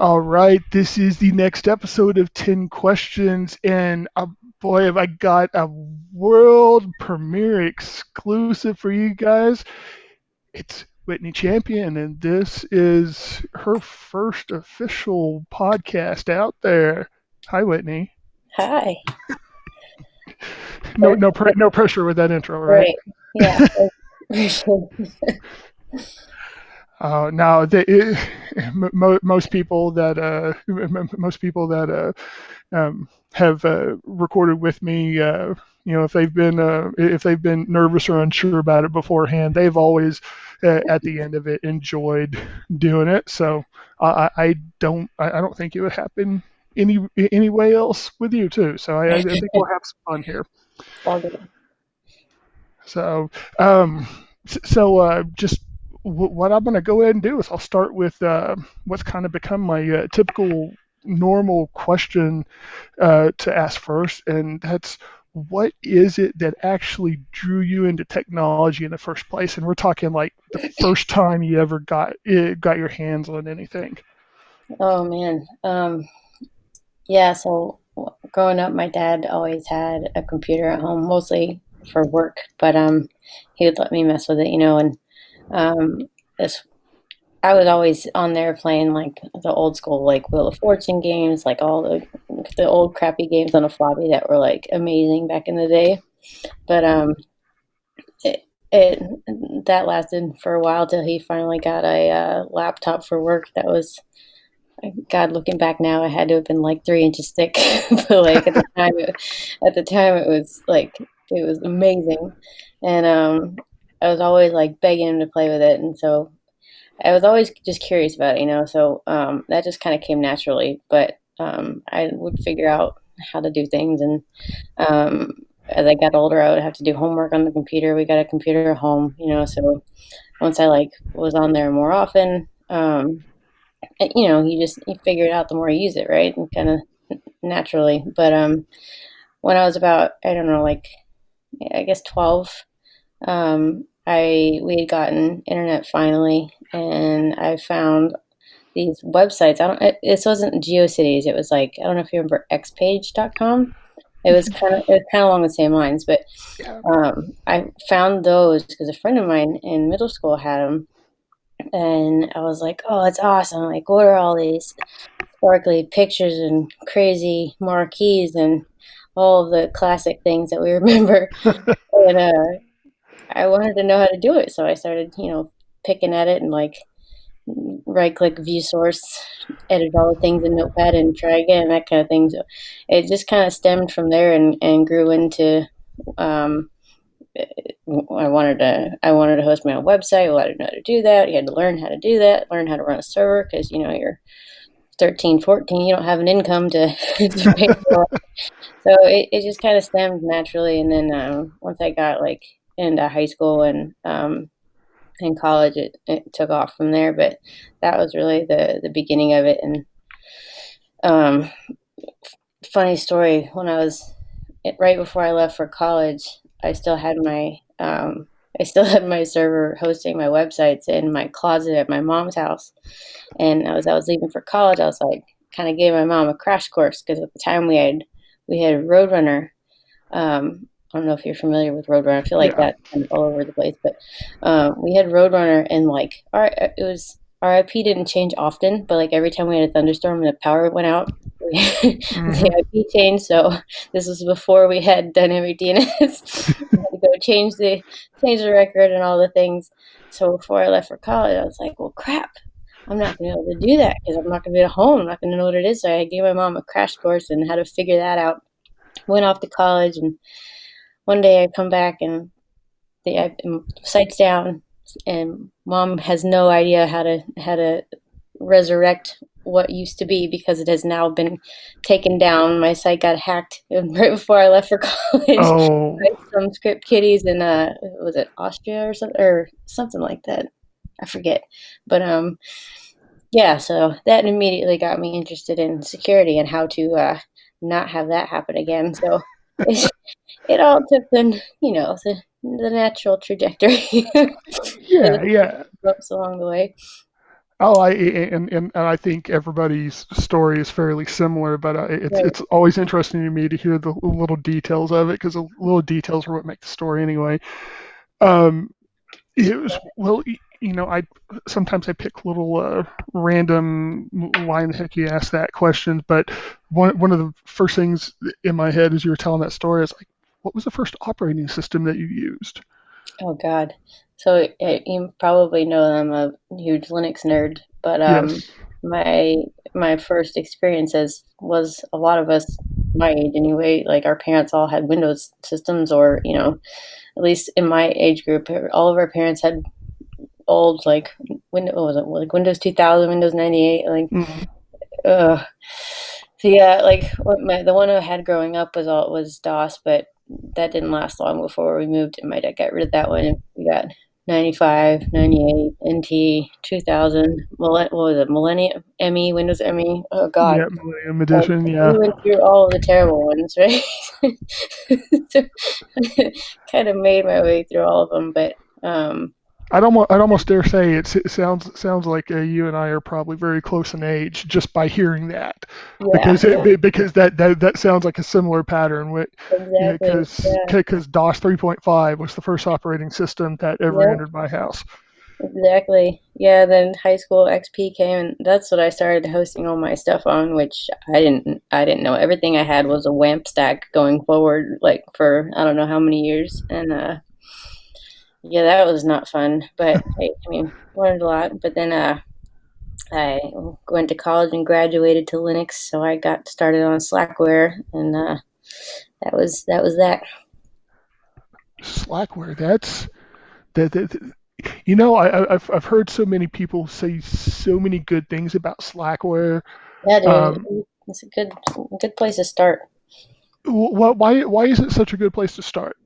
All right, this is the next episode of 10 Questions, and uh, boy, have I got a world premiere exclusive for you guys. It's Whitney Champion, and this is her first official podcast out there. Hi, Whitney. Hi. no, no, pre- no pressure with that intro, right? Right. Yeah. Uh, now, the, mo- most people that uh, most people that uh, um, have uh, recorded with me, uh, you know, if they've been uh, if they've been nervous or unsure about it beforehand, they've always at the end of it enjoyed doing it. So I, I don't I don't think it would happen any any way else with you too. So I, I think we'll have some fun here. So um, so just what I'm going to go ahead and do is I'll start with uh, what's kind of become my uh, typical normal question uh, to ask first, and that's what is it that actually drew you into technology in the first place? And we're talking like the first time you ever got got your hands on anything. Oh man, um, yeah. So growing up, my dad always had a computer at home, mostly for work, but um, he would let me mess with it, you know, and um, this I was always on there playing like the old school like Wheel of Fortune games, like all the the old crappy games on a floppy that were like amazing back in the day. But um, it, it that lasted for a while till he finally got a uh, laptop for work that was. God, looking back now, it had to have been like three inches thick. but like at the time, it, at the time, it was like it was amazing, and um, I was always like begging him to play with it, and so I was always just curious about it, you know. So um, that just kind of came naturally. But um, I would figure out how to do things, and um, as I got older, I would have to do homework on the computer. We got a computer at home, you know. So once I like was on there more often, um, you know, you just you figure it out the more you use it, right? And kind of naturally. But um, when I was about I don't know, like I guess twelve um, I we had gotten internet finally, and I found these websites. I don't. It, this wasn't GeoCities. It was like I don't know if you remember xpage.com. It was kind of it was kind of along the same lines, but um, I found those because a friend of mine in middle school had them, and I was like, "Oh, it's awesome! Like, what are all these sparkly pictures and crazy marquees and all the classic things that we remember?" and uh, I wanted to know how to do it, so I started, you know, picking at it and like right click view source, edit all the things in Notepad and try again, that kind of thing. So it just kind of stemmed from there and, and grew into um, I wanted to I wanted to host my own website. Well, I didn't know how to do that. You had to learn how to do that, learn how to run a server because you know you're 13, 14, you don't have an income to, to pay for. So it, it just kind of stemmed naturally, and then um, once I got like into high school and um, in college, it, it took off from there. But that was really the the beginning of it. And um, funny story, when I was right before I left for college, I still had my um, I still had my server hosting my websites in my closet at my mom's house. And as I was leaving for college, I was like, kind of gave my mom a crash course because at the time we had we had Roadrunner um, I don't know if you're familiar with Roadrunner. I feel like yeah. that kind of all over the place, but um, we had Roadrunner and like our it was RIP didn't change often, but like every time we had a thunderstorm and the power went out, mm-hmm. the IP changed. So this was before we had dynamic DNS. we had to go change the change the record and all the things. So before I left for college, I was like, well, crap. I'm not going to be able to do that because I'm not going to be at home. I'm not going to know what it is. So I gave my mom a crash course and how to figure that out. Went off to college and one day I come back and the I, site's down, and mom has no idea how to how to resurrect what used to be because it has now been taken down. My site got hacked right before I left for college. Oh. Some script kiddies in uh was it Austria or something or something like that. I forget. But um yeah, so that immediately got me interested in security and how to uh, not have that happen again. So it all took the you know the the natural trajectory. yeah, yeah. Ups along the way. Oh, I and, and and I think everybody's story is fairly similar, but uh, it's Right. it's always interesting to me to hear the little details of it because the little details are what make the story anyway. Um, it was well, you know, I sometimes I pick little uh, random why in the heck you ask that question. but one one of the first things in my head as you were telling that story is like, what was the first operating system that you used? Oh God. So uh, you probably know I'm a huge Linux nerd, but um, Yes. my my first experiences was a lot of us my age anyway. Like our parents all had Windows systems, or you know, at least in my age group, all of our parents had old like Windows, what was it like Windows 2000, Windows 98, like Mm, ugh. So yeah, like what my the one I had growing up was all was DOS, but that didn't last long before we moved and my dad got rid of that one we got 95, 98, NT, 2000, what was it, Millennium, ME, Windows ME. Oh God. yeah, Millennium Like Edition. we went through all of the terrible ones, right? so, kind of made my way through all of them, but um, I'd almost I'd almost dare say it's, it sounds sounds like uh, you and I are probably very close in age just by hearing that yeah, because it, be- because that, that that sounds like a similar pattern with exactly. because Yeah, because DOS 3.5 was the first operating system that ever yep. entered my house. Exactly. Yeah, then high school XP came and that's what I started hosting all my stuff on, which I didn't I didn't know. Everything I had was a WAMP stack going forward like for I don't know how many years. And uh yeah, that was not fun, but hey, I mean, learned a lot. But then uh I went to college and graduated to Linux, so I got started on Slackware and uh that was that was that. Slackware, that's that, that you know I, I- I've I've heard so many people say so many good things about Slackware. Yeah, dude, Um, it's a good good place to start. wh- wh- why why is it such a good place to start?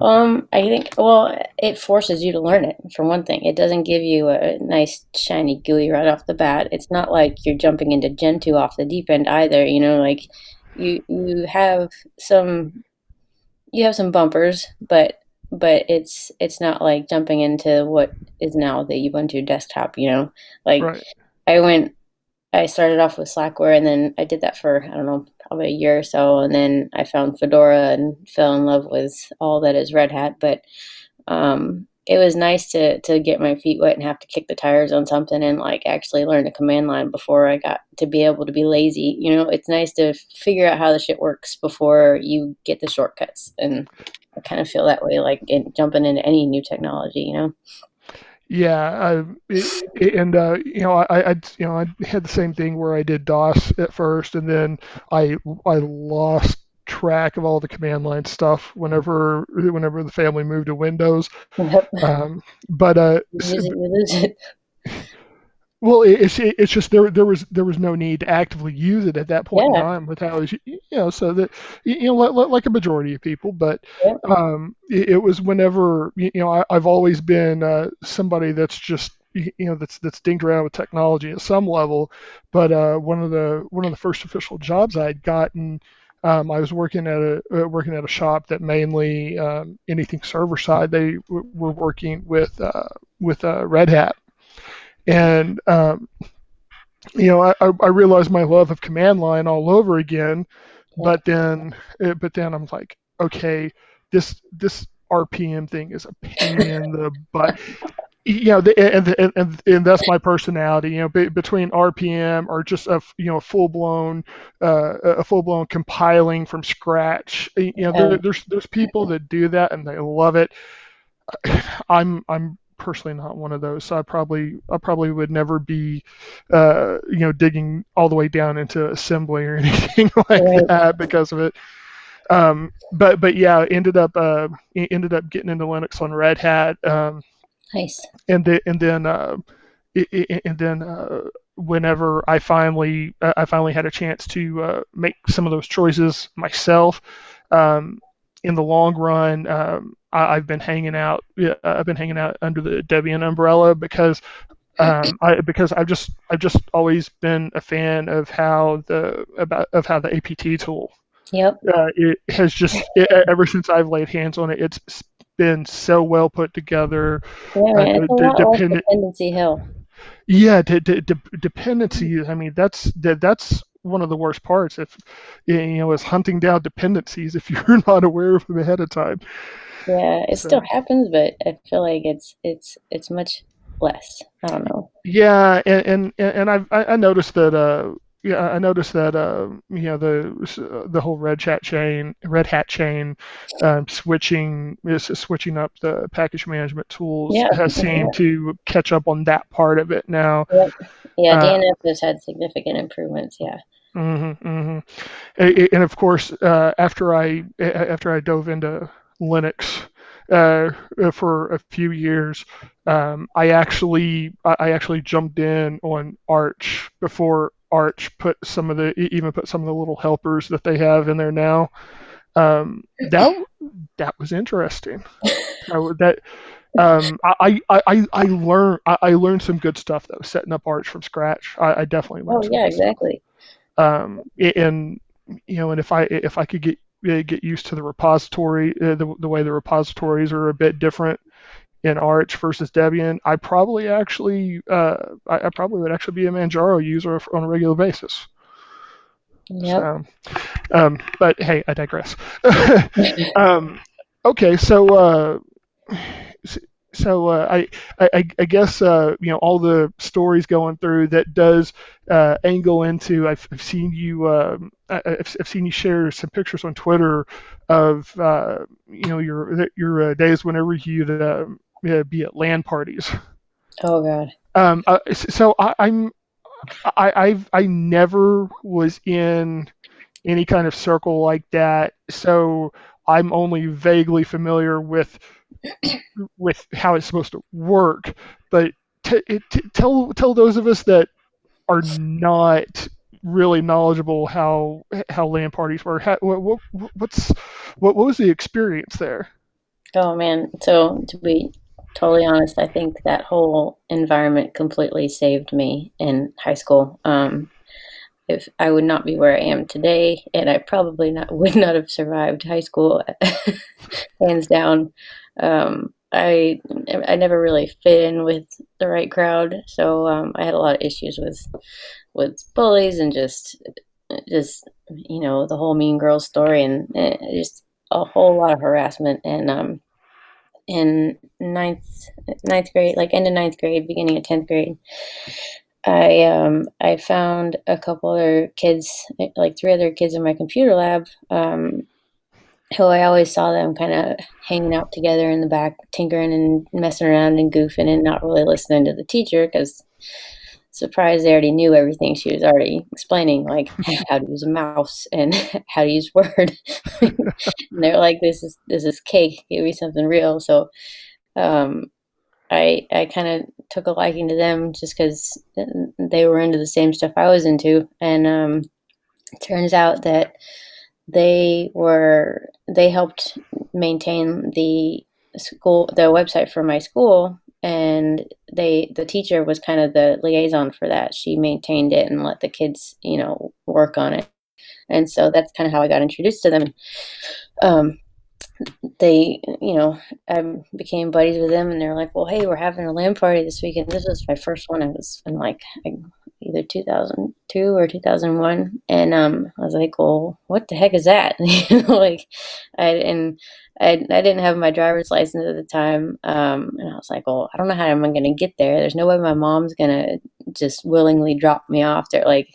Um, I think, well, it forces you to learn it, for one thing. It doesn't give you a nice, shiny GUI right off the bat. It's not like you're jumping into Gentoo off the deep end either, you know, like you you have some you have some bumpers, but but it's it's not like jumping into what is now the Ubuntu desktop, you know. Like Right. I went I started off with Slackware and then I did that for, I don't know, probably a year or so. And then I found Fedora and fell in love with all that is Red Hat. But um, it was nice to, to get my feet wet and have to kick the tires on something and like actually learn a command line before I got to be able to be lazy. You know, it's nice to figure out how the shit works before you get the shortcuts. And I kind of feel that way, like in, jumping into any new technology, you know? Yeah, I, it, and uh, you know, I, I, you know, I had the same thing where I did DOS at first, and then I, I lost track of all the command line stuff whenever, whenever the family moved to Windows. Um, but uh, You s- it, you lose it. Well, it's it's just there there was there was no need to actively use it at that point in time with how it was, you know, so that you know, li- li- like a majority of people, but Yep. um, it, it was whenever you know I, I've always been uh, somebody that's just you know that's that's dinked around with technology at some level, but uh, one of the one of the first official jobs I'd gotten. Um, I was working at a uh, working at a shop that mainly um, anything server side. They w- were working with uh, with uh, Red Hat, and um, you know I, I realized my love of command line all over again. But then uh, but then I'm like, okay, this this RPM thing is a pain in the butt. You know, the, and, and and and that's my personality. You know, be, between RPM or just a you know full blown uh, a full blown compiling from scratch. You know, there, there's there's people that do that and they love it. I'm I'm personally not one of those. So I probably I probably would never be uh, you know digging all the way down into assembly or anything like Right. that because of it. Um, but but yeah, ended up uh, ended up getting into Linux on Red Hat, um, Nice. and then and then uh, and then uh, whenever I finally uh, I finally had a chance to uh, make some of those choices myself. Um, in the long run, um, I, I've been hanging out. yeah, I've been hanging out under the Debian umbrella because um, I because I've just I've just always been a fan of how the about of how the APT tool Yep. uh, it has just it, ever since I've laid hands on it, it's been so well put together. Yeah, Uh, it's the, a the lot like Dependency Hell. Yeah, de- de- de- dependency. I mean, that's that, that's one of the worst parts. If you know, is hunting down dependencies if you're not aware of them ahead of time. Yeah, it So still happens, but I feel like it's it's it's much less. I don't know. yeah, and and, and I've I, I noticed that. Uh, yeah, I noticed that uh, you know the the whole Red Hat chain, Red Hat chain, um, switching is switching up the package management tools Yeah, has yeah, seemed to catch up on that part of it now. yep. Yeah, Uh, DNF has had significant improvements. Yeah. hmm hmm And, and of course, uh, after I after I dove into Linux uh, for a few years, um, I actually I actually jumped in on Arch before Arch put some of the even put some of the little helpers that they have in there now. Um, that that was interesting. I that um, I I I learned I learned some good stuff though setting up Arch from scratch. I, I definitely Oh learned some yeah, good stuff exactly. um, and you know, and if I if I could get uh, get used to the repository, uh, the the way the repositories are a bit different in Arch versus Debian, I probably actually uh, I, I probably would actually be a Manjaro user on a regular basis. Yep. So, um, but hey, I digress. um, okay, so uh, so uh, I, I I guess uh, you know all the stories going through that does uh, angle into. I've, I've seen you um, I've, I've seen you share some pictures on Twitter of uh, you know your your uh, days whenever you'd uh, be at LAN parties. Oh God. Um, uh, so I, I'm I I've I never was in any kind of circle like that, so I'm only vaguely familiar with with how it's supposed to work. But t- t- tell tell those of us that are not really knowledgeable how how LAN parties were. How, what, what what's what, what was the experience there? Oh man. So to be totally honest, I think that whole environment completely saved me in high school. Um, if I would not be where I am today, and I probably not would not have survived high school, hands down. Um, I I never really fit in with the right crowd, so um, I had a lot of issues with with bullies and just just you know the whole Mean girl story and just a whole lot of harassment and um in ninth ninth grade, like end of ninth grade, beginning of tenth grade, I um I found a couple other kids, like three other kids in my computer lab, um, who I always saw them kind of hanging out together in the back, tinkering and messing around and goofing and not really listening to the teacher because surprised they already knew everything she was already explaining, like how to use a mouse and how to use Word. and they're like, "This is this is cake. Give me something real." So um, I I kind of took a liking to them just because they were into the same stuff I was into, and um, turns out that they were they helped maintain the school the website for my school and they the teacher was kind of the liaison for that. She maintained it and let the kids you know work on it. And so that's kind of how i got introduced to them. Um, they you know i became buddies with them and they're like well hey we're having a LAN party this weekend. This was my first one. I was in like either 2002 or 2001 and um i was like well what the heck is that? Like i and I, I didn't have my driver's license at the time um and i was like well i don't know how i'm gonna get there. There's no way my mom's gonna just willingly drop me off there. Like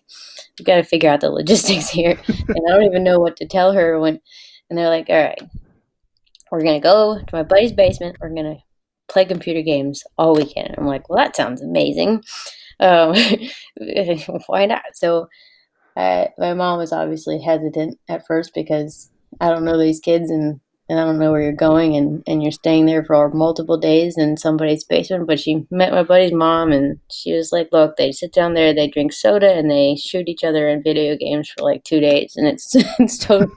we've got to figure out the logistics here and i don't even know what to tell her when and they're like all right we're gonna go to my buddy's basement. We're gonna play computer games all weekend. I'm like well that sounds amazing um, why not? So my mom was obviously hesitant at first because I don't know these kids and, and I don't know where you're going and, and you're staying there for multiple days in somebody's basement. But she met my buddy's mom and she was like, look, they sit down there, they drink soda and they shoot each other in video games for like two days and it's, it's totally,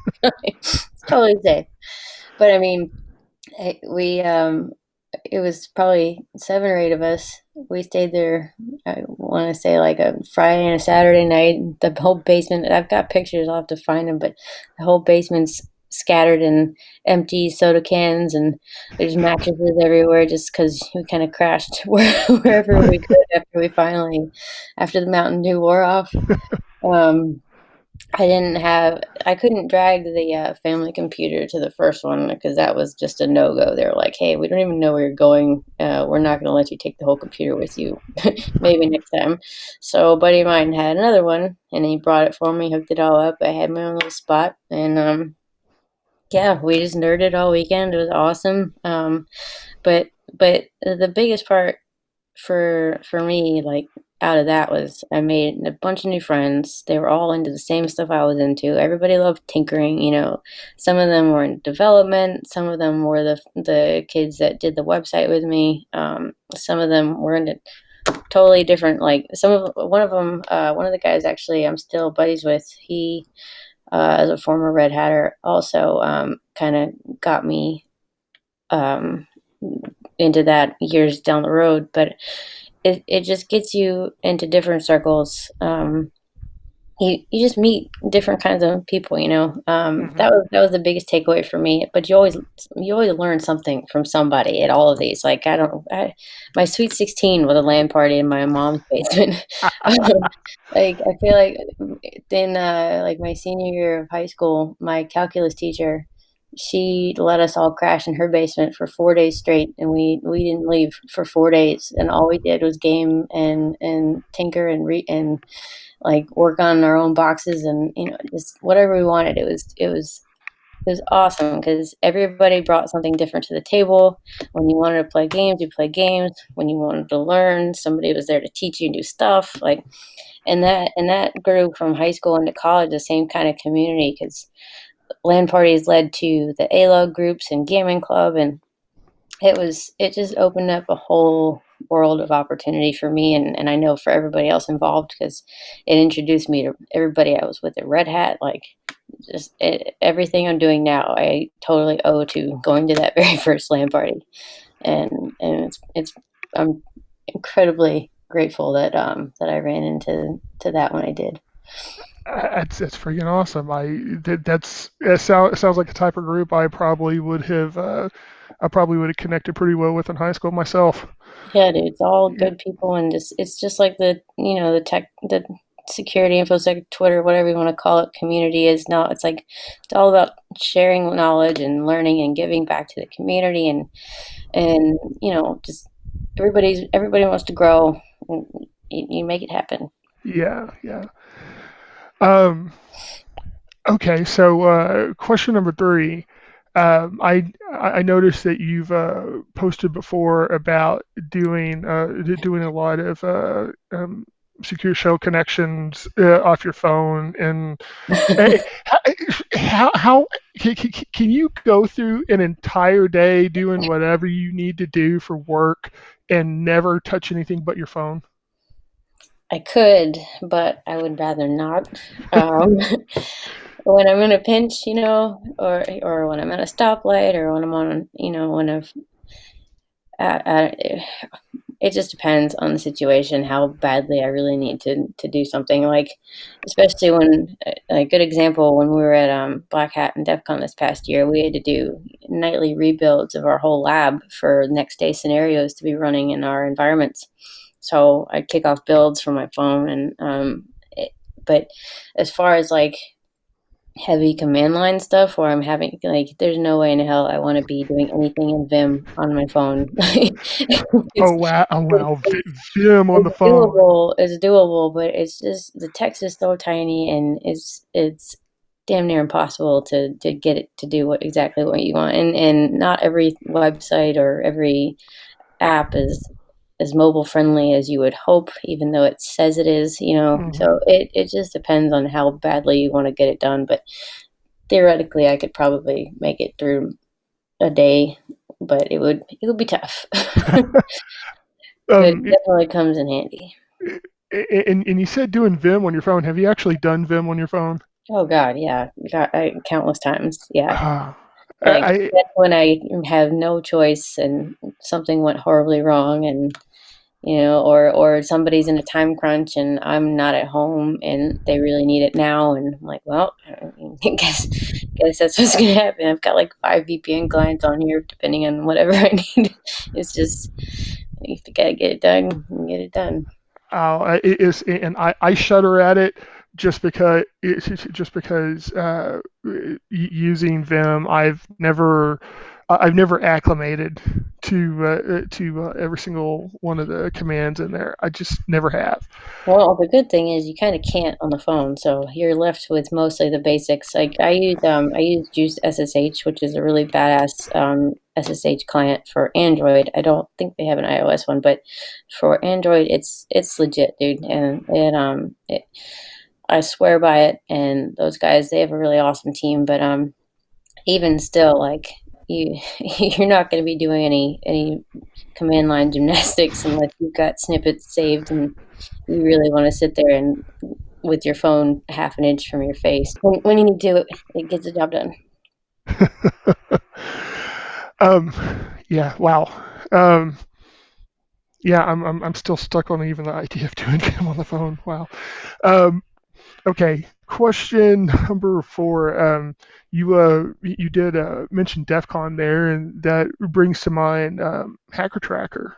it's totally safe. But I mean, we, um, it was probably seven or eight of us. We stayed there. I want to say like a Friday and a Saturday night. The whole basement. I've got pictures. I'll have to find them, but the whole basement's scattered in empty soda cans, and there's mattresses everywhere just because we kind of crashed wherever we could after we finally, after the Mountain Dew wore off. Um, I didn't have, I couldn't drag the uh, family computer to the first one because that was just a no go. They were like, hey, we don't even know where you're going. Uh, we're not going to let you take the whole computer with you. Maybe next time. So, a buddy of mine had another one and he brought it for me, hooked it all up. I had my own little spot. And um, yeah, we just nerded all weekend. It was awesome. Um, but, but the biggest part for for me like out of that was I made a bunch of new friends. They were all into the same stuff I was into. Everybody loved tinkering, you know. Some of them were in development, some of them were the the kids that did the website with me. Um, some of them were into totally different like some of one of them uh, one of the guys actually I'm still buddies with. He uh, as a former red hatter also um, kind of got me um, into that years down the road, but it, it just gets you into different circles. Um, you, you just meet different kinds of people, you know. Um, mm-hmm. That was that was the biggest takeaway for me. But you always you always learn something from somebody at all of these. Like I don't, I, my sweet sixteen was a LAN party in my mom's basement. like I feel like in uh, like my senior year of high school, my calculus teacher she let us all crash in her basement for four days straight and we we didn't leave for four days and all we did was game and and tinker and re and like work on our own boxes and you know just whatever we wanted it was it was it was awesome because everybody brought something different to the table. When you wanted to play games, you play games. When you wanted to learn, somebody was there to teach you new stuff. Like, and that and that grew from high school into college, the same kind of community because LAN parties led to the ALO groups and gaming club, and it was it just opened up a whole world of opportunity for me and, and I know for everybody else involved because it introduced me to everybody I was with at Red Hat. Like just it, everything I'm doing now, I totally owe to going to that very first LAN party, and and it's it's I'm incredibly grateful that um that I ran into to that when I did. That's that's freaking awesome. I that, that's it sounds sounds like a type of group I probably would have uh, I probably would have connected pretty well with in high school myself. Yeah, dude, it's all good people, and just it's just like the you know the tech the security infosec Twitter whatever you want to call it community is now. It's like it's all about sharing knowledge and learning and giving back to the community and and you know just everybody's everybody wants to grow. And you, you make it happen. Yeah, yeah. Um, okay, so uh, question number three. Um, I I noticed that you've uh, posted before about doing uh, doing a lot of uh, um, secure shell connections uh, off your phone, and eh, how, how can you go through an entire day doing whatever you need to do for work and never touch anything but your phone? I could, but I would rather not. Um, when I'm in a pinch, you know, or or when I'm at a stoplight, or when I'm on, you know, when I've, uh, uh, it just depends on the situation, how badly I really need to to do something. Like, especially when a good example when we were at um, Black Hat and DEF CON this past year, we had to do nightly rebuilds of our whole lab for next day scenarios to be running in our environments so I kick off builds from my phone, and um, it, but as far as like heavy command line stuff where I'm having like there's no way in hell I want to be doing anything in Vim on my phone. oh wow! Oh wow! Vim on the phone. Doable, it's doable, but it's just the text is so tiny and it's it's damn near impossible to to get it to do what exactly what you want. And and not every website or every app is as mobile friendly as you would hope, even though it says it is, you know. Mm-hmm. So it, it just depends on how badly you want to get it done. But theoretically, I could probably make it through a day, but it would it would be tough. um, it definitely comes in handy. And, and you said doing Vim on your phone. Have you actually done Vim on your phone? Oh God, yeah, got I, countless times. Yeah. Ah, like I, when I have no choice and something went horribly wrong and you know, or or somebody's in a time crunch and I'm not at home and they really need it now, and I'm like, well, I guess guess that's what's gonna happen. I've got like five VPN clients on here, depending on whatever I need. It's just you gotta get it done, get it done. Uh, it is, and I, I shudder at it just because just because uh, using Vim, I've never I've never acclimated to uh, to uh, every single one of the commands in there. I just never have. Well, the good thing is you kind of can't on the phone, so you're left with mostly the basics. Like I use um, I use Juice SSH, which is a really badass um, SSH client for Android. I don't think they have an iOS one, but for Android, it's it's legit, dude, and it um it, I swear by it. And those guys, they have a really awesome team, but um even still, like you you're not going to be doing any any command line gymnastics unless you've got snippets saved and you really want to sit there and with your phone half an inch from your face. When, when you need to it, it gets the job done. Um yeah wow. Um yeah I'm, I'm i'm still stuck on even the idea of doing Vim on the phone. Wow. Um okay question number four um you uh you did uh, mention DEF CON there, and that brings to mind um, Hacker Tracker.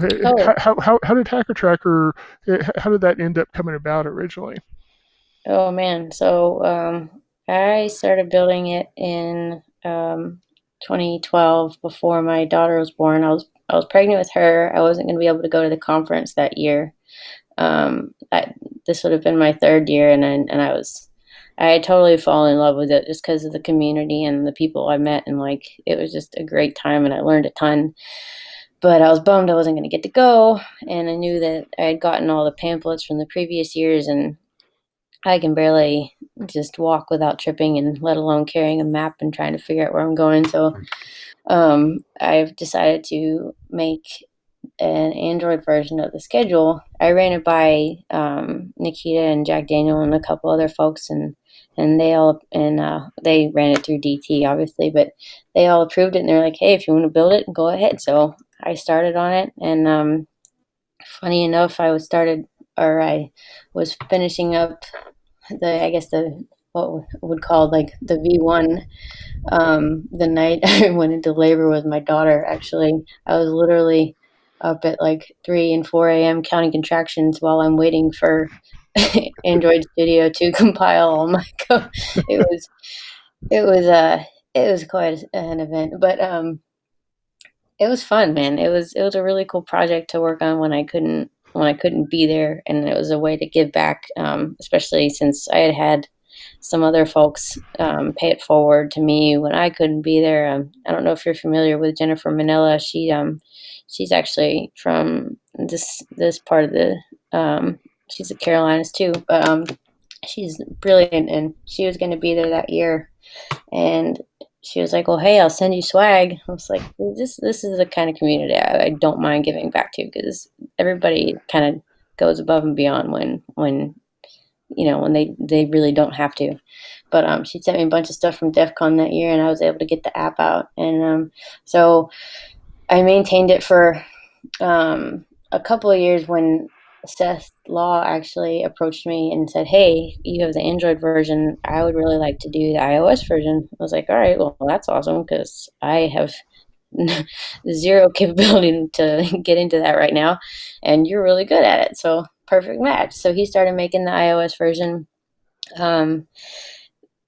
Oh. How, how, how did Hacker Tracker? How did that end up coming about originally? Oh man, so um, I started building it in um, 2012 before my daughter was born. I was I was pregnant with her. I wasn't going to be able to go to the conference that year. Um, I, this would have been my third year, and I, and I was I totally fall in love with it just because of the community and the people I met, and like it was just a great time, and I learned a ton. But I was bummed I wasn't going to get to go, and I knew that I had gotten all the pamphlets from the previous years, and I can barely just walk without tripping, and let alone carrying a map and trying to figure out where I'm going. So um, I've decided to make an Android version of the schedule. I ran it by um, Nikita and Jack Daniel and a couple other folks, and and they all and uh, they ran it through DT obviously, but they all approved it and they're like, hey, if you want to build it, go ahead. So I started on it, and um, funny enough, I was started or I was finishing up the I guess the what would call like the V1 um, the night I went into labor with my daughter. Actually, I was literally up at like 3 and 4 a.m. counting contractions while I'm waiting for Android Studio to compile all my code. It was it was uh it was quite an event, but um it was fun, man. It was it was a really cool project to work on when I couldn't when I couldn't be there, and it was a way to give back, um, especially since I had had some other folks um, pay it forward to me when I couldn't be there. Um, I don't know if you're familiar with Jennifer Minella. She um she's actually from this this part of the um she's at Carolinas too, but um, she's brilliant, and she was going to be there that year, and she was like, "Well, hey, I'll send you swag." I was like, "This this is the kind of community I, I don't mind giving back to because everybody kind of goes above and beyond when when you know when they they really don't have to." But um, she sent me a bunch of stuff from DEF CON that year, and I was able to get the app out, and um, so I maintained it for um, a couple of years when Seth Law actually approached me and said, Hey, you have the Android version. I would really like to do the iOS version. I was like, All right, well, that's awesome because I have zero capability to get into that right now. And you're really good at it. So, perfect match. So, he started making the iOS version. Um,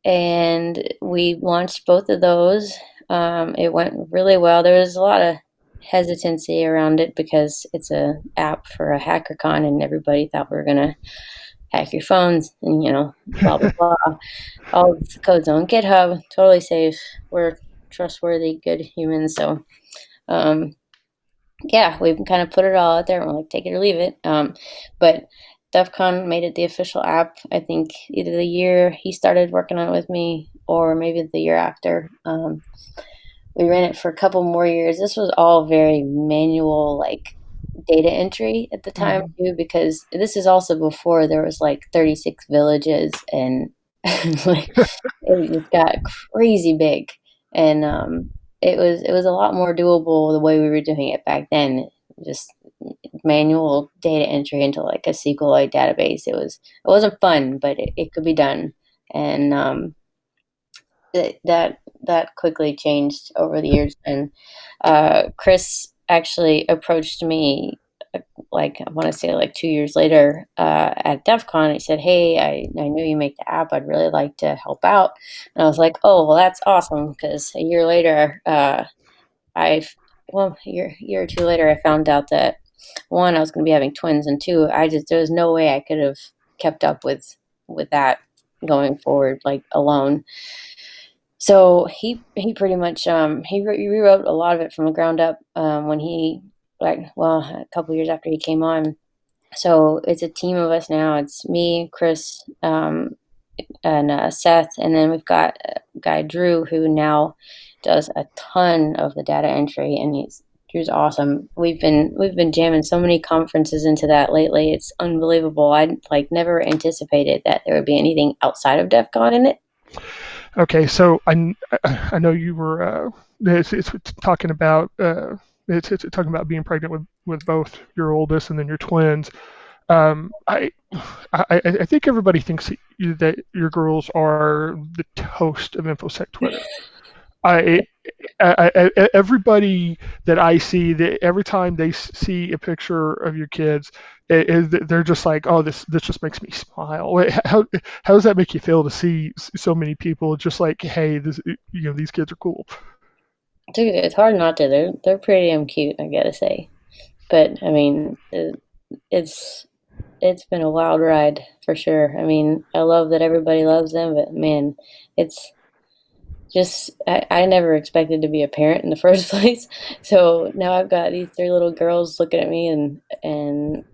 and we launched both of those. Um, it went really well. There was a lot of hesitancy around it because it's a app for a HackerCon, and everybody thought we were gonna hack your phones and you know blah blah blah. All the code's on GitHub, totally safe. We're trustworthy, good humans, so. Um, yeah, we've kind of put it all out there. We're like, take it or leave it. Um, but DEF CON made it the official app. I think either the year he started working on it with me, or maybe the year after. Um, we ran it for a couple more years. This was all very manual, like data entry at the time mm-hmm. too, because this is also before there was like 36 villages and like it got crazy big, and um, it was it was a lot more doable the way we were doing it back then. Just manual data entry into like a SQLite database. It was it wasn't fun, but it, it could be done, and um, that that quickly changed over the years. And uh, Chris actually approached me like I want to say like two years later uh, at DEF CON. He said, "Hey, I, I knew you make the app. I'd really like to help out." And I was like, "Oh, well, that's awesome." Because a year later, uh, I well, a year year or two later, I found out that one, I was going to be having twins, and two, I just there was no way I could have kept up with with that going forward like alone. So he he pretty much um, he, re- he rewrote a lot of it from the ground up um, when he like well a couple years after he came on. So it's a team of us now. It's me, Chris, um, and uh, Seth, and then we've got a guy Drew who now does a ton of the data entry, and he's Drew's awesome. We've been we've been jamming so many conferences into that lately. It's unbelievable. I like never anticipated that there would be anything outside of DEF CON in it. Okay, so I, I know you were uh, it's, it's talking about uh, it's, it's talking about being pregnant with, with both your oldest and then your twins. Um, I, I I think everybody thinks that, you, that your girls are the toast of infosec Twitter. I, I, I, everybody that I see, every time they see a picture of your kids, it, it, they're just like, oh, this this just makes me smile. How how does that make you feel to see so many people just like, hey, this you know these kids are cool? Dude, it's hard not to. They're they're pretty damn cute, I gotta say. But I mean, it, it's it's been a wild ride for sure. I mean, I love that everybody loves them, but man, it's just I, I never expected to be a parent in the first place. So now I've got these three little girls looking at me and and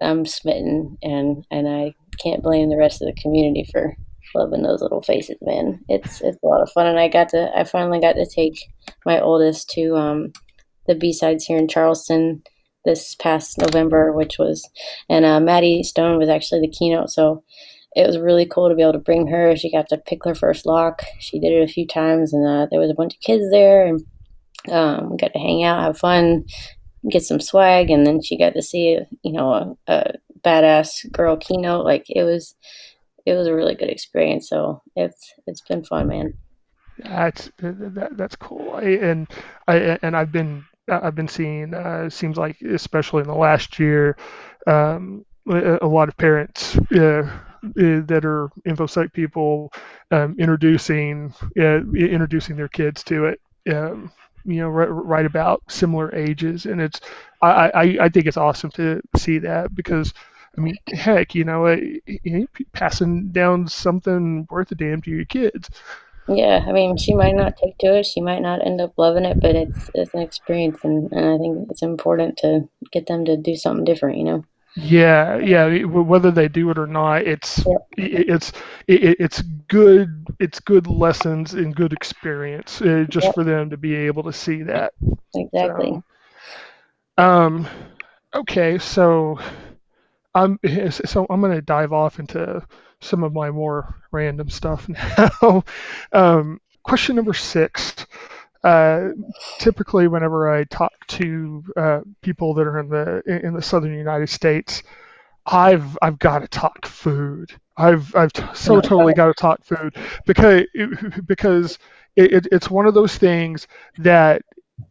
I'm smitten and and I can't blame the rest of the community for loving those little faces, man. It's it's a lot of fun and I got to I finally got to take my oldest to um the BSides here in Charleston this past November, which was and uh, Maddie Stone was actually the keynote, so it was really cool to be able to bring her. She got to pick her first lock. She did it a few times, and uh, there was a bunch of kids there, and um, we got to hang out, have fun, get some swag, and then she got to see, you know, a, a badass girl keynote. Like it was, it was a really good experience. So it's it's been fun, man. That's that, that's cool. And I and I've been I've been seeing. Uh, seems like especially in the last year, um, a, lot of parents. Uh, that are infosec people um, introducing uh, introducing their kids to it. Um, you know, right, right, about similar ages, and it's I, I, I think it's awesome to see that because I mean, heck, you know, passing down something worth a damn to your kids. Yeah, I mean, she might not take to it. She might not end up loving it, but it's it's an experience, and, and I think it's important to get them to do something different. You know. Yeah, yeah. Whether they do it or not, it's yep. it's it, it's good. It's good lessons and good experience uh, just yep. for them to be able to see that. Exactly. So, um. Okay, so I'm so I'm gonna dive off into some of my more random stuff now. um, question number six. Uh, typically, whenever I talk to uh, people that are in the in the southern United States, I've I've got to talk food. I've I've t- so totally got to talk food because because it, it, it's one of those things that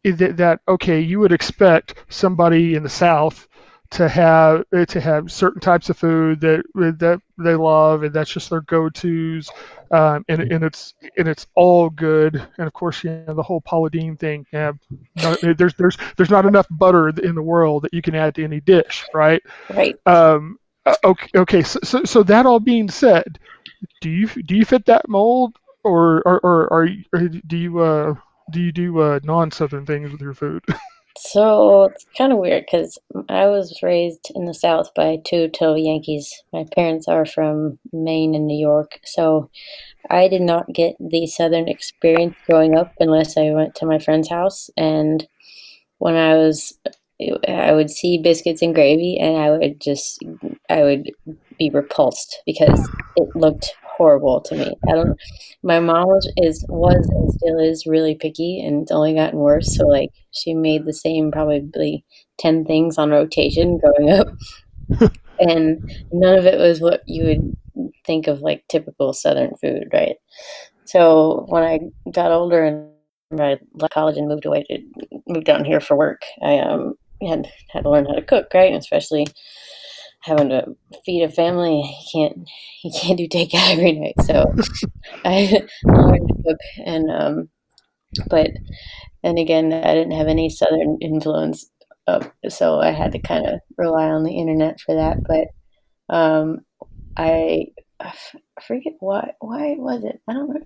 that okay you would expect somebody in the South to have to have certain types of food that that they love and that's just their go-to's um, and, and it's and it's all good. And of course you know the whole Paula Deen thing yeah, there's there's there's not enough butter in the world that you can add to any dish right? Right. Um, uh, okay okay so, so, so that all being said do you do you fit that mold? Or or, or, or, or do you uh do you do uh, non-southern things with your food So it's kind of weird because I was raised in the South by two total Yankees. My parents are from Maine and New York, so I did not get the Southern experience growing up unless I went to my friend's house. And when I was, I would see biscuits and gravy, and I would just, I would be repulsed because it looked horrible to me. I don't. My mom was is was and still is really picky, and it's only gotten worse. So like she made the same probably ten things on rotation growing up, and none of it was what you would think of like typical Southern food, right? So when I got older and I left college and moved away to moved down here for work, I um had had to learn how to cook, right? And especially having to feed a family, you can't you can't do takeout every night. So I learned to cook, and um, but and again, I didn't have any Southern influence, uh, so I had to kind of rely on the internet for that. But um, I, I forget why why was it? I don't know.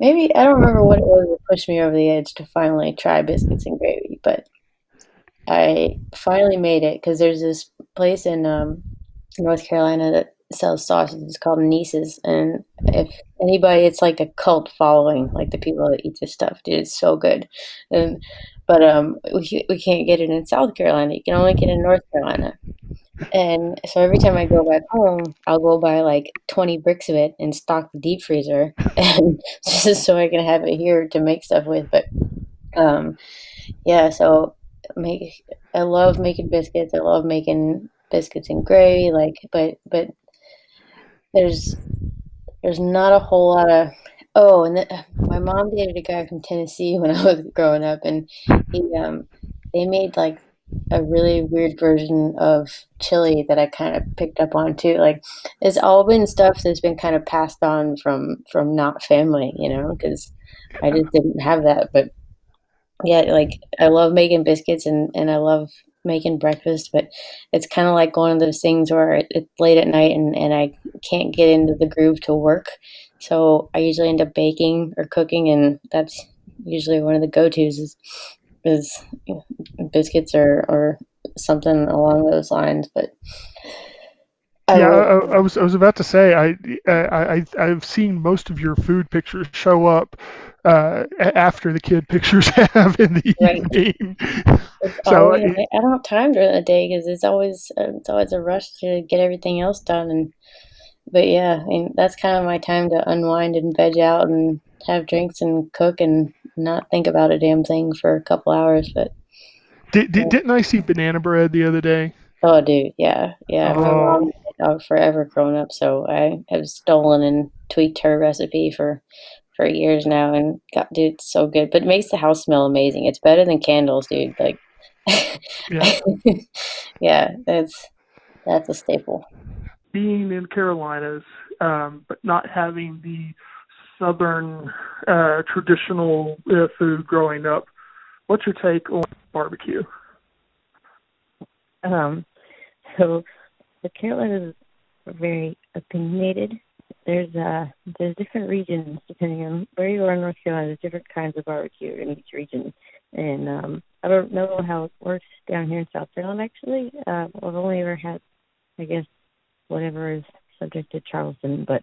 Maybe I don't remember what it was that pushed me over the edge to finally try biscuits and gravy, but I finally made it because there's this place in um, North Carolina that sells sausages. It's called Neese's, and if anybody, it's like a cult following, like the people that eat this stuff. Dude, it's so good. And but um, we we can't get it in South Carolina. You can only get it in North Carolina. And so every time I go back home, I'll go buy like 20 bricks of it and stock the deep freezer, and just so I can have it here to make stuff with. But um, yeah, so make I love making biscuits. I love making biscuits and gravy. Like, but but there's there's not a whole lot of oh, and the, my mom dated a guy from Tennessee when I was growing up, and he um they made like a really weird version of chili that I kind of picked up on too. Like, it's all been stuff that's been kind of passed on from from not family, you know, because I just didn't have that. But yeah, like I love making biscuits and and I love making breakfast, but it's kind of like one of those things where it, it's late at night and and I can't get into the groove to work. So I usually end up baking or cooking, and that's usually one of the go tos is is you know, biscuits or or something along those lines. But I yeah, I, I, was I was about to say I I I've seen most of your food pictures show up uh, after the kid pictures have in the right. evening. so always, I don't have time during the day because it's always uh, it's always a rush to get everything else done. And but yeah, I mean that's kind of my time to unwind and veg out and have drinks and cook and not think about a damn thing for a couple hours. But did, did didn't I see banana bread the other day? Oh, dude, yeah, yeah. My forever grown up, so I have stolen and tweaked her recipe for for years now, and God, dude, it's so good. But it makes the house smell amazing. It's better than candles, dude. Like, yeah, yeah, that's that's a staple. Being in Carolinas, um, but not having the southern uh, traditional uh, food growing up, what's your take on barbecue? Um, so the Carolinas are very opinionated there's uh there's different regions depending on where you are in North Carolina. There's different kinds of barbecue in each region, and um I don't know how it works down here in South Carolina. Actually, uh, I've only ever had, I guess, whatever is subject to Charleston, but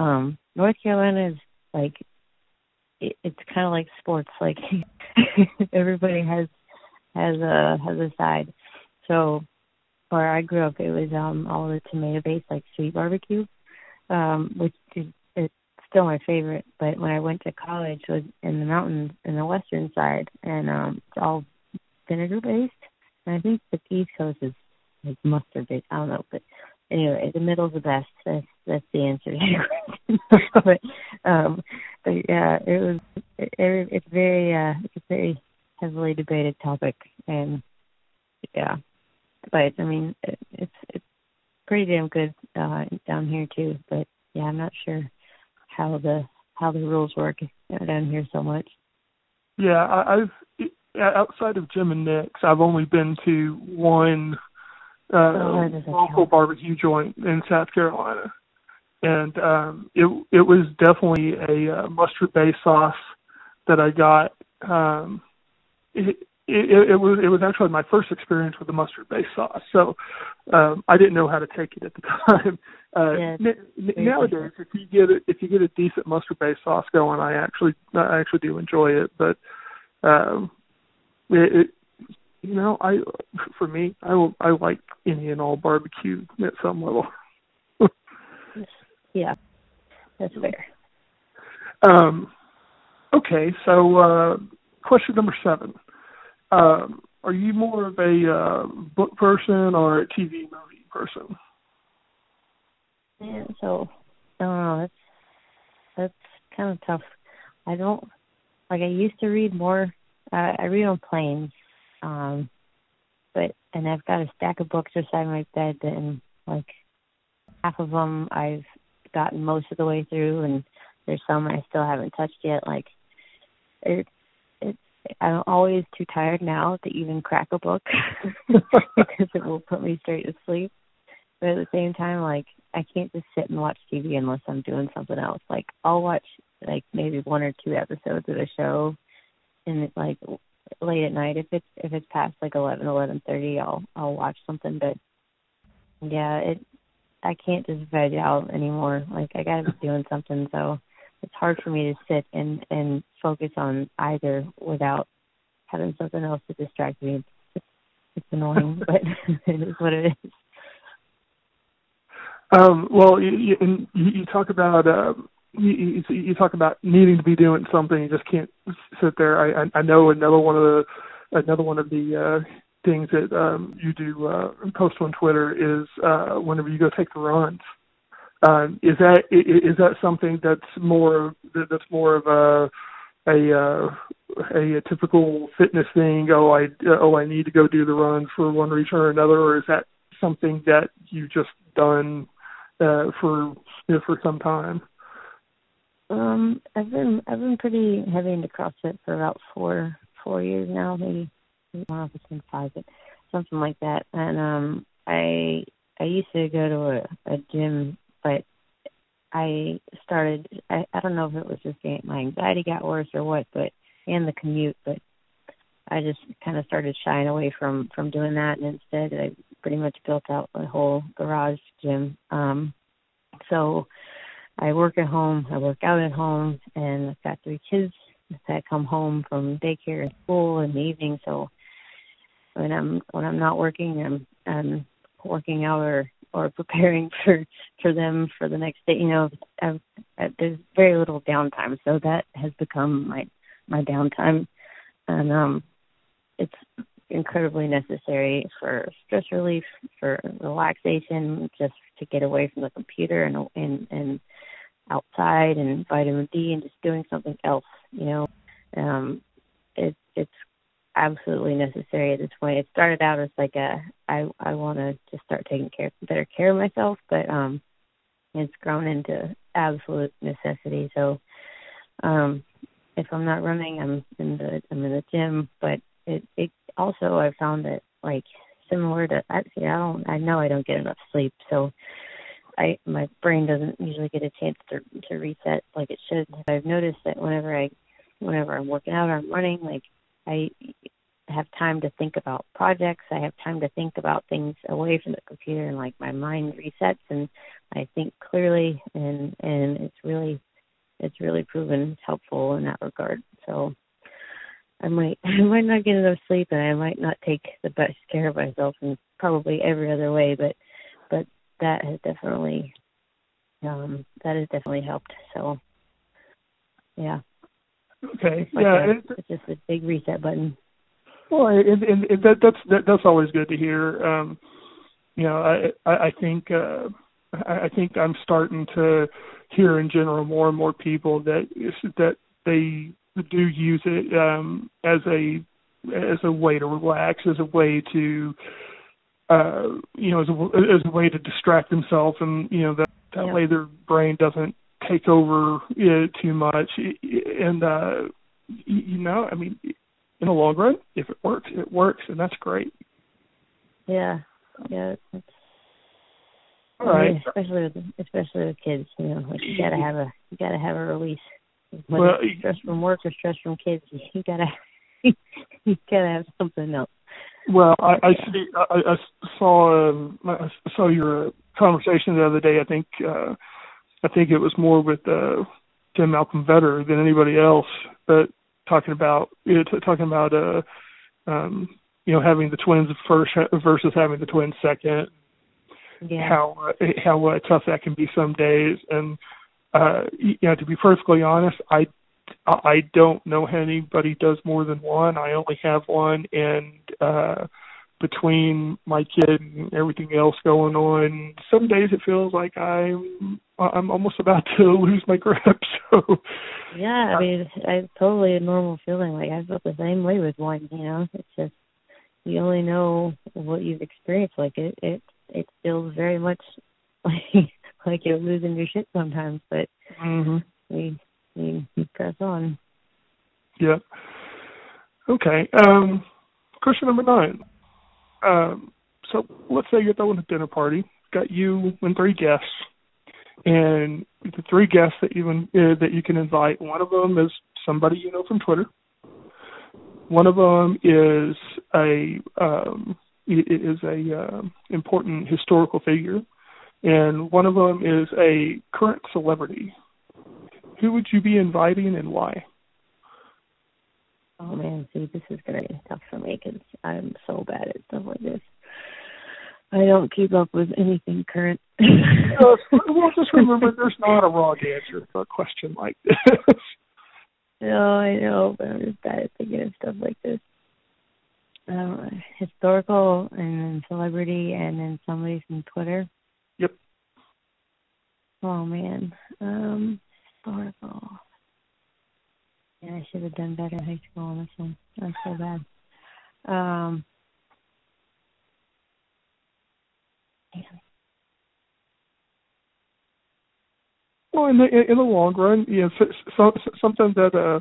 um North Carolina is like it, it's kind of like sports. Like everybody has has a has a side. So where I grew up, it was um all the tomato based like sweet barbecue um, which is, is still my favorite. But when I went to college, was in the mountains in the western side, and um, it's all vinegar based. And I think the East Coast is like mustard based. I don't know, but anyway, the middle's the best. That's that's the answer to your question. but um, but yeah, it was it, it, it's very uh, it's a very heavily debated topic, and yeah, but I mean, it, it's it's pretty damn good uh, down here too. But yeah, I'm not sure how the how the rules work down here so much. Yeah, I, I've outside of Jim and Nick's, I've only been to one uh, oh, local barbecue joint in South Carolina, and um, it it was definitely a uh, mustard based sauce that I got. Um, it, it, it was it was actually my first experience with the mustard based sauce, so um, I didn't know how to take it at the time. Uh, yeah, n- nowadays, if you get it, if you get a decent mustard based sauce going, I actually I actually do enjoy it. But um, it, it you know I for me I I like any and all barbecue at some level. yeah, that's fair. Um, okay, so uh, question number seven. Um, are you more of a uh, book person or a TV movie person? Yeah, so I don't know. That's that's kind of tough. I don't like. I used to read more. Uh, I read on planes, um, but and I've got a stack of books beside my bed, and like half of them I've gotten most of the way through, and there's some I still haven't touched yet. Like it, it's I'm always too tired now to even crack a book because it will put me straight to sleep. But at the same time, like I can't just sit and watch TV unless I'm doing something else. Like I'll watch like maybe one or two episodes of a show, and like late at night if it's if it's past like eleven eleven thirty, I'll I'll watch something. But yeah, it I can't just veg out anymore. Like I gotta be doing something. So it's hard for me to sit and and focus on either without having something else to distract me. It's, it's annoying, but it is what it is. Um, well, you, you, you talk about uh, you, you talk about needing to be doing something. You just can't sit there. I, I know another one of the another one of the uh, things that um, you do uh, post on Twitter is uh, whenever you go take the runs. Um, is that is that something that's more that's more of a a uh, a, a typical fitness thing? Oh, I oh I need to go do the run for one reason or another, or is that something that you've just done uh, for you know, for some time? Um, I've been I've been pretty heavy into CrossFit for about four four years now, maybe I don't know if it's been five, but something like that. And um, I I used to go to a, a gym, but I started. I I don't know if it was just my anxiety got worse or what, but and the commute, but I just kind of started shying away from from doing that, and instead I pretty much built out a whole garage gym. Um, so I work at home, I work out at home, and I've got three kids that come home from daycare and school in the evening. So when I'm when I'm not working, I'm I'm working out or or preparing for for them for the next day. You know, I've, I've, there's very little downtime, so that has become my my downtime, and um, it's incredibly necessary for stress relief, for relaxation, just to get away from the computer and and and outside and vitamin D and just doing something else. You know, um, it, it's absolutely necessary at this point. It started out as like a I I want to just start taking care better care of myself, but um, it's grown into absolute necessity. So, um, if I'm not running, I'm in the I'm in the gym, but it it also I found that like similar to actually I don't I know I don't get enough sleep, so I my brain doesn't usually get a chance to to reset like it should. I've noticed that whenever I whenever I'm working out or I'm running, like I have time to think about projects. I have time to think about things away from the computer and like my mind resets and I think clearly and and it's really it's really proven helpful in that regard. So I might I might not get enough sleep and I might not take the best care of myself in probably every other way, but but that has definitely um that has definitely helped. So yeah. Okay. Like yeah, a, it's just a big reset button. Well, and, and, and that, that's that, that's always good to hear. Um, you know, I I, I think uh, I, I think I'm starting to hear in general more and more people that that they do use it um, as a as a way to relax, as a way to uh, you know, as a as a way to distract themselves, and you know that that yeah. way their brain doesn't take over uh, too much. And uh, you know, I mean, in the long run, if it works, it works, and that's great. Yeah, yeah. It's, All right. mean, especially with especially with kids, you know, like you gotta have a you gotta have a release. Whether well, it's stress from work or stress from kids, you gotta you gotta have something else. Well, I, I see. I, I saw um, I saw your conversation the other day. I think uh, I think it was more with uh, Tim MalcomVetter than anybody else, but talking about you know, t- talking about uh, um, you know having the twins first versus having the twins second. Yeah. How uh, how uh, tough that can be some days, and uh, you know, to be perfectly honest, I I don't know how anybody does more than one. I only have one, and uh, between my kid and everything else going on, some days it feels like I'm I'm almost about to lose my grip. So yeah, I mean, it's totally a normal feeling. Like I felt the same way with one. You know, it's just you only know what you've experienced. Like it, it, it feels very much like like you're losing your shit sometimes. But mm-hmm. we we press on. Yeah. Okay. Um, question number nine. Um, so let's say you're throwing a dinner party, got you and three guests, and the three guests that you uh, that you can invite. One of them is somebody you know from Twitter. One of them is a um, is a uh, important historical figure, and one of them is a current celebrity. Who would you be inviting and why? Oh man, see, this is gonna be tough for me because I'm so bad at stuff like this. I don't keep up with anything current. uh, well, just remember, there's not a wrong answer for a question like this. No, I know, but I'm just bad at thinking of stuff like this. Um, historical and then celebrity and then somebody from Twitter. Yep. Oh man. Um historical. Yeah, I should have done better in high school on this one. I'm so bad. Um, Well, in the in the long run, you know, so, so, something that uh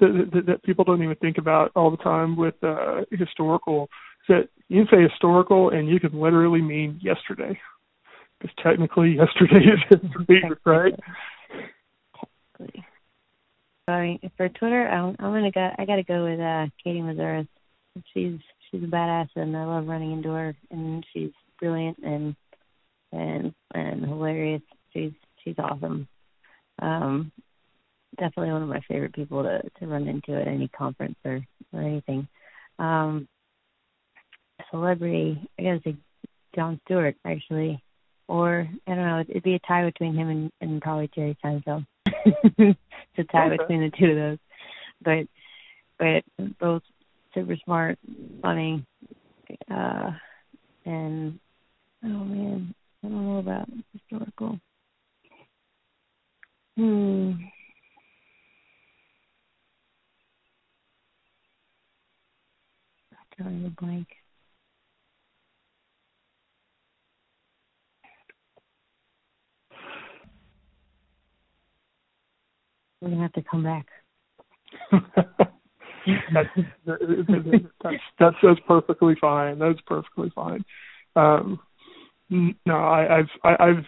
that, that, that people don't even think about all the time with uh historical is that you can say historical and you can literally mean yesterday, because technically yesterday is history, right? For Twitter, I'm, I'm gonna go. I gotta go with uh, Katie Moussouris. She's she's a badass, and I love running into her. And she's brilliant and and and hilarious. She's she's awesome. Um, definitely one of my favorite people to to run into at any conference or or anything. Um, celebrity, I gotta say Jon Stewart actually, or I don't know. It'd be a tie between him and and probably Jerry Seinfeld. a tie okay. between the two of those, but but both super smart, funny, uh, and oh man, I don't know about historical. Hmm. I'm Drawing a blank. We're gonna have to come back. that's, that's that's that's perfectly fine. That's perfectly fine. Um, no, I, I've I, I've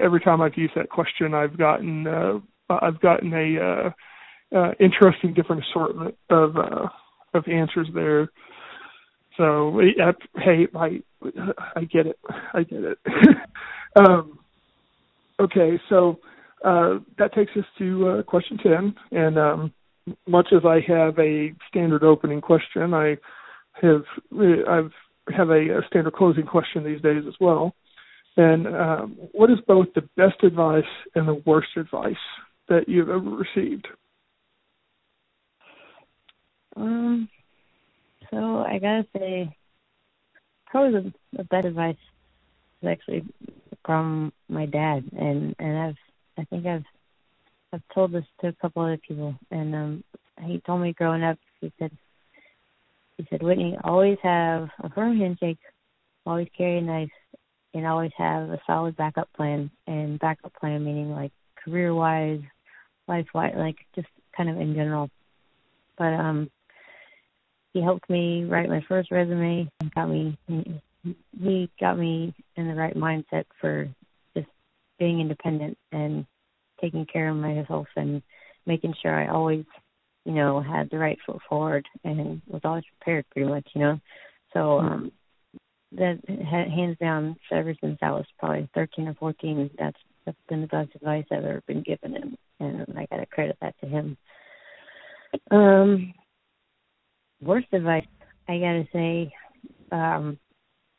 every time I've used that question, I've gotten uh, I've gotten a uh, uh, interesting different assortment of uh, of answers there. So hey, I I get it, I get it. um, okay, so uh, that takes us to uh, question ten, and um, much as I have a standard opening question, I have I've have a, a standard closing question these days as well. And um, what is both the best advice and the worst advice that you've ever received? Um, so I gotta say, probably the, the best advice is actually from my dad, and and I've I think I've I've told this to a couple other people, and um, he told me growing up, he said he said, Whitney, always have a firm handshake, always carry a knife, and always have a solid backup plan. And backup plan meaning like career wise, life wise, like just kind of in general. But um, he helped me write my first resume and got me. He got me in the right mindset for being independent and taking care of myself and making sure I always you know, had the right foot forward and was always prepared pretty much, you know. So mm-hmm. um that hands down ever since I was probably thirteen or fourteen, that's that's been the best advice I've ever been given him and I gotta credit that to him. Um worst advice I gotta say, um,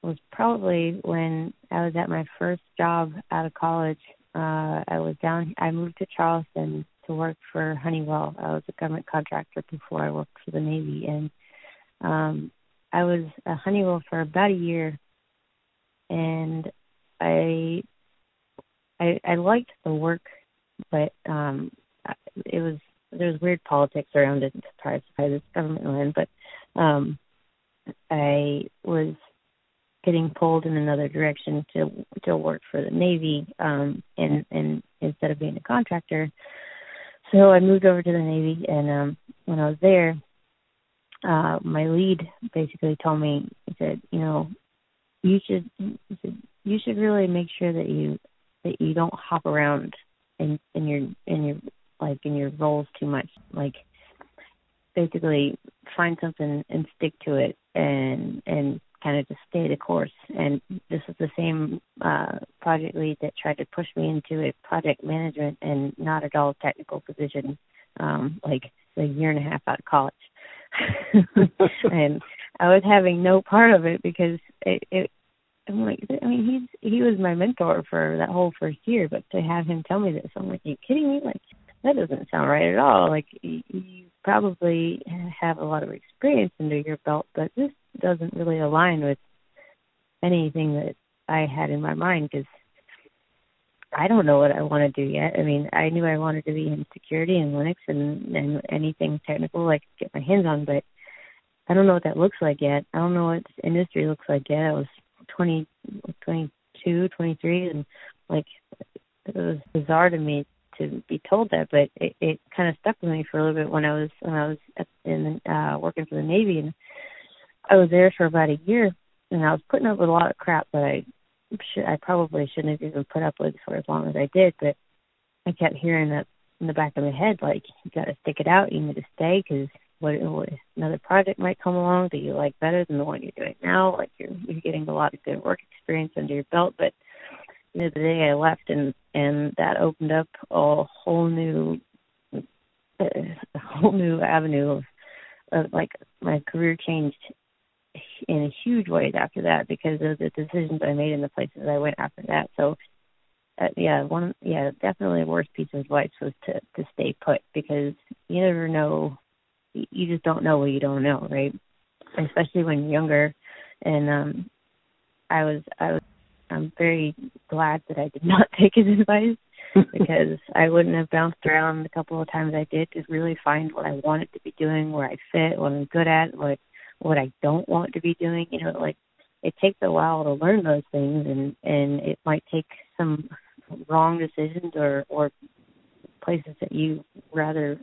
was probably when I was at my first job out of college. uh, I was down. I moved to Charleston to work for Honeywell. I was a government contractor before I worked for the Navy, and um, I was at Honeywell for about a year, and I I, I liked the work, but um, it was there's weird politics around it. Surprise, surprise, it's government land, but um, I was getting pulled in another direction to to work for the Navy, um, and and instead of being a contractor, so I moved over to the Navy. And um, when I was there, uh, my lead basically told me, he said, you know, you should he said, you should really make sure that you that you don't hop around in in your in your like in your roles too much. Like basically find something and stick to it and and kind of just stay the course. And this was the same uh, project lead that tried to push me into a project management and not at all technical position, um, like a year and a half out of college. and I was having no part of it because it, it I'm like, I mean, he's he was my mentor for that whole first year, but to have him tell me this, I'm like, are you kidding me? Like, that doesn't sound right at all. Like, you, probably have a lot of experience under your belt, but this doesn't really align with anything that I had in my mind because I don't know what I want to do yet. I mean, I knew I wanted to be in security and Linux and, and anything technical I could get my hands on, but I don't know what that looks like yet. I don't know what industry looks like yet. I was 20, 22, 23, and like it was bizarre to me to be told that, but it, it kind of stuck with me for a little bit when I was when I was in uh, working for the Navy, and I was there for about a year, and I was putting up with a lot of crap that I should I probably shouldn't have even put up with for as long as I did, but I kept hearing that in the back of my head, like you got to stick it out, you need to stay because what, what another project might come along that you like better than the one you're doing now. Like you're you're getting a lot of good work experience under your belt, but of the day I left and and that opened up a whole new a whole new avenue of, of like my career changed in a huge ways after that because of the decisions I made and the places I went after that. So uh, yeah, one yeah, definitely the worst piece of advice was to to stay put because you never know you just don't know what you don't know, right? Especially when you're younger. And um I was I was I'm very glad that I did not take his advice because I wouldn't have bounced around a couple of times I did to really find what I wanted to be doing, where I fit, what I'm good at, what what I don't want to be doing. You know, like it takes a while to learn those things and and it might take some wrong decisions or or places that you rather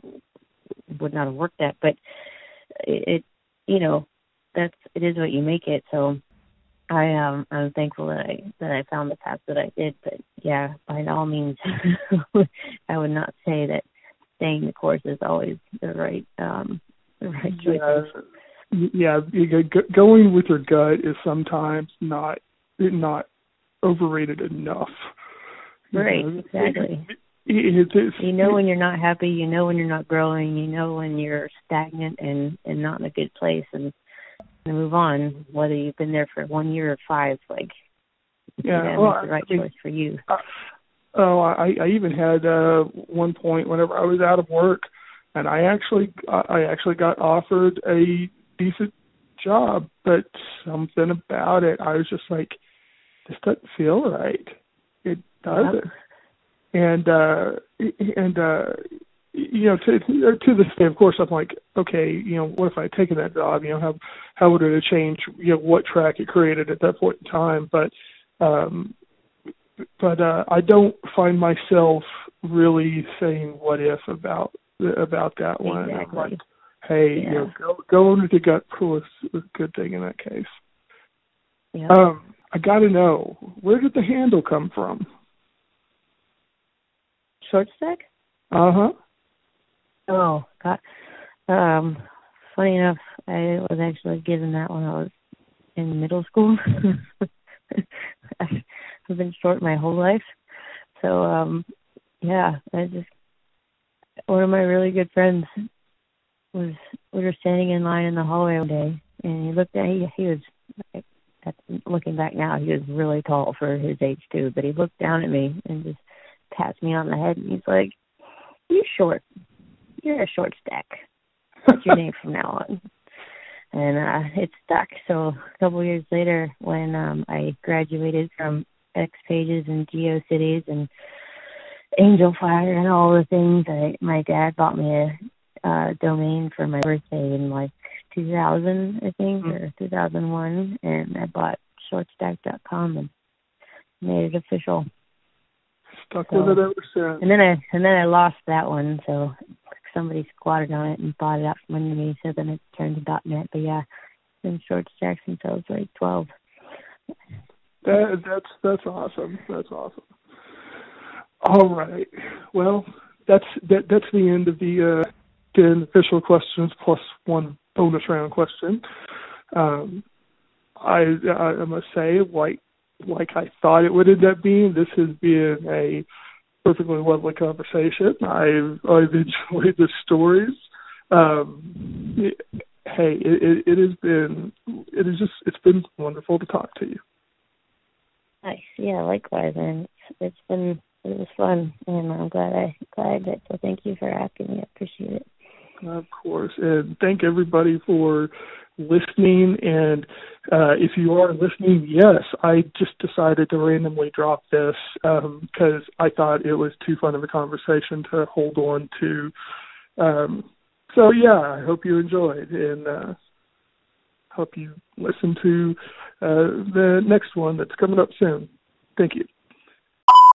would not have worked at. But it, it you know, that's it is what you make it. So I um I'm thankful that I that I found the path that I did. But yeah, by all means, I would not say that staying the course is always the right um the right choice. Yeah, yeah, going with your gut is sometimes not not overrated enough. Right, you know, exactly. It, it, you know when you're not happy. You know when you're not growing. You know when you're stagnant and and not in a good place, and, and move on. Whether you've been there for one year or five, like yeah, yeah well, the right I, choice for you. Uh, oh, I I even had uh one point whenever I was out of work, and I actually I actually got offered a decent job, but something about it, I was just like, this doesn't feel right. It doesn't. Yep and uh and uh you know to to this day of course i'm like okay you know what if i had taken that job you know how how would it have changed you know what track it created at that point in time but um but uh i don't find myself really saying what if about about that one exactly. like hey yeah. you know go go into the gut pull is a good thing in that case yeah. um i got to know where did the handle come from short stack? Uh huh. Oh, God. Um, funny enough, I was actually given that when I was in middle school. I've been short my whole life. So, um, yeah, I just, one of my really good friends was, we were standing in line in the hallway one day, and he looked at, he, he was, looking back now, he was really tall for his age too, but he looked down at me and just pats me on the head and he's like, "You short, you're a short stack. That's your name from now on." And uh, it stuck. So a couple years later, when um, I graduated from X Pages and GeoCities and Angelfire and all the things, I, my dad bought me a uh, domain for my birthday in like 2000, I think, mm-hmm. or 2001, and I bought shortstack.com and made it official. Stuck so, with it ever since. And then I and then I lost that one, so somebody squatted on it and bought it out from under me. So then it turned to .net. But yeah, been short stack since I was like 12. That that's that's awesome. That's awesome. All right. Well, that's that that's the end of the uh, ten official questions plus one bonus round question. Um, I I must say, like like I thought it would end up being, this has been a perfectly lovely conversation. I've I've enjoyed the stories. Um, it, hey, it, it, it has been it is just it's been wonderful to talk to you. Nice, yeah, likewise, and it's, it's been it was fun, and I'm glad I glad that. So thank you for asking me. I appreciate it. Of course, and thank everybody for listening. And uh, if you are listening, yes, I just decided to randomly drop this because um, I thought it was too fun of a conversation to hold on to. Um, so yeah, I hope you enjoyed and uh, hope you listen to uh, the next one that's coming up soon. Thank you.